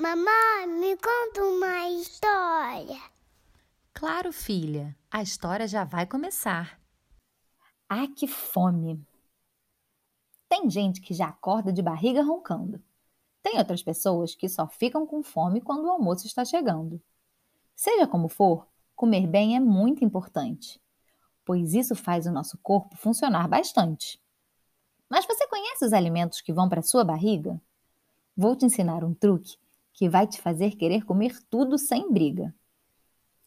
Mamãe, me conta uma história. Claro, filha, a história já vai começar. Ah, que fome! Tem gente que já acorda de barriga roncando. Tem outras pessoas que só ficam com fome quando o almoço está chegando. Seja como for, comer bem é muito importante, pois isso faz o nosso corpo funcionar bastante. Mas você conhece os alimentos que vão para a sua barriga? Vou te ensinar um truque que vai te fazer querer comer tudo sem briga.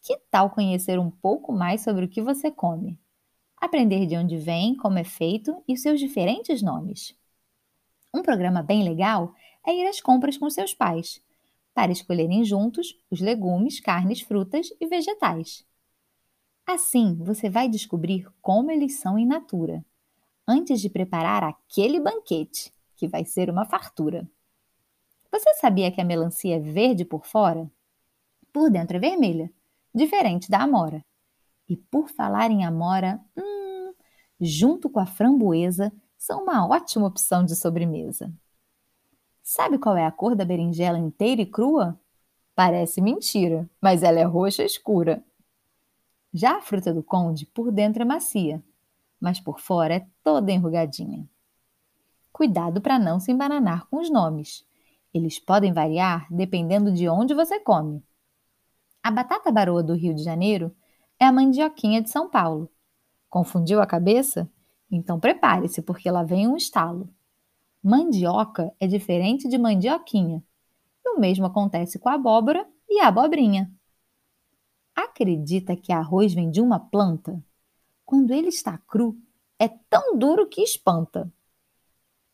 Que tal conhecer um pouco mais sobre o que você come? Aprender de onde vem, como é feito e os seus diferentes nomes. Um programa bem legal é ir às compras com seus pais para escolherem juntos os legumes, carnes, frutas e vegetais. Assim, você vai descobrir como eles são em natura, antes de preparar aquele banquete, que vai ser uma fartura. Você sabia que a melancia é verde por fora? Por dentro é vermelha, diferente da amora. E por falar em amora, hum, junto com a framboesa, são uma ótima opção de sobremesa. Sabe qual é a cor da berinjela inteira e crua? Parece mentira, mas ela é roxa escura. Já a fruta do conde, por dentro é macia, mas por fora é toda enrugadinha. Cuidado para não se embananar com os nomes. Eles podem variar dependendo de onde você come. A batata baroa do Rio de Janeiro é a mandioquinha de São Paulo. Confundiu a cabeça? Então prepare-se, porque lá vem um estalo. Mandioca é diferente de mandioquinha. E o mesmo acontece com a abóbora e a abobrinha. Acredita que arroz vem de uma planta? Quando ele está cru, é tão duro que espanta.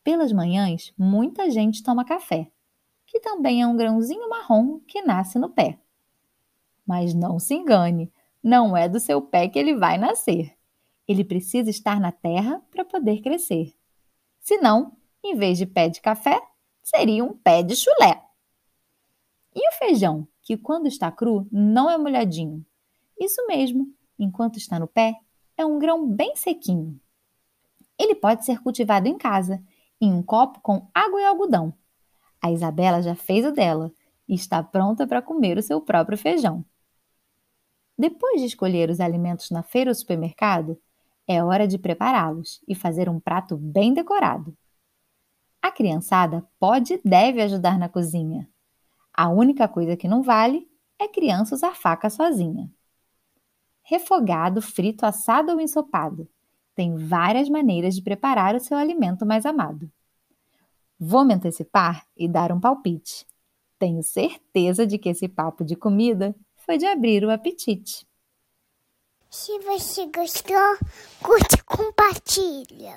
Pelas manhãs, muita gente toma café, que também é um grãozinho marrom que nasce no pé. Mas não se engane, não é do seu pé que ele vai nascer. Ele precisa estar na terra para poder crescer. Senão, em vez de pé de café, seria um pé de chulé. E o feijão, que quando está cru não é molhadinho? Isso mesmo, enquanto está no pé, é um grão bem sequinho. Ele pode ser cultivado em casa, em um copo com água e algodão. A Isabela já fez o dela e está pronta para comer o seu próprio feijão. Depois de escolher os alimentos na feira ou supermercado, é hora de prepará-los e fazer um prato bem decorado. A criançada pode e deve ajudar na cozinha. A única coisa que não vale é criança usar faca sozinha. Refogado, frito, assado ou ensopado. Tem várias maneiras de preparar o seu alimento mais amado. Vou me antecipar e dar um palpite. Tenho certeza de que esse papo de comida foi de abrir o apetite. Se você gostou, curte e compartilha.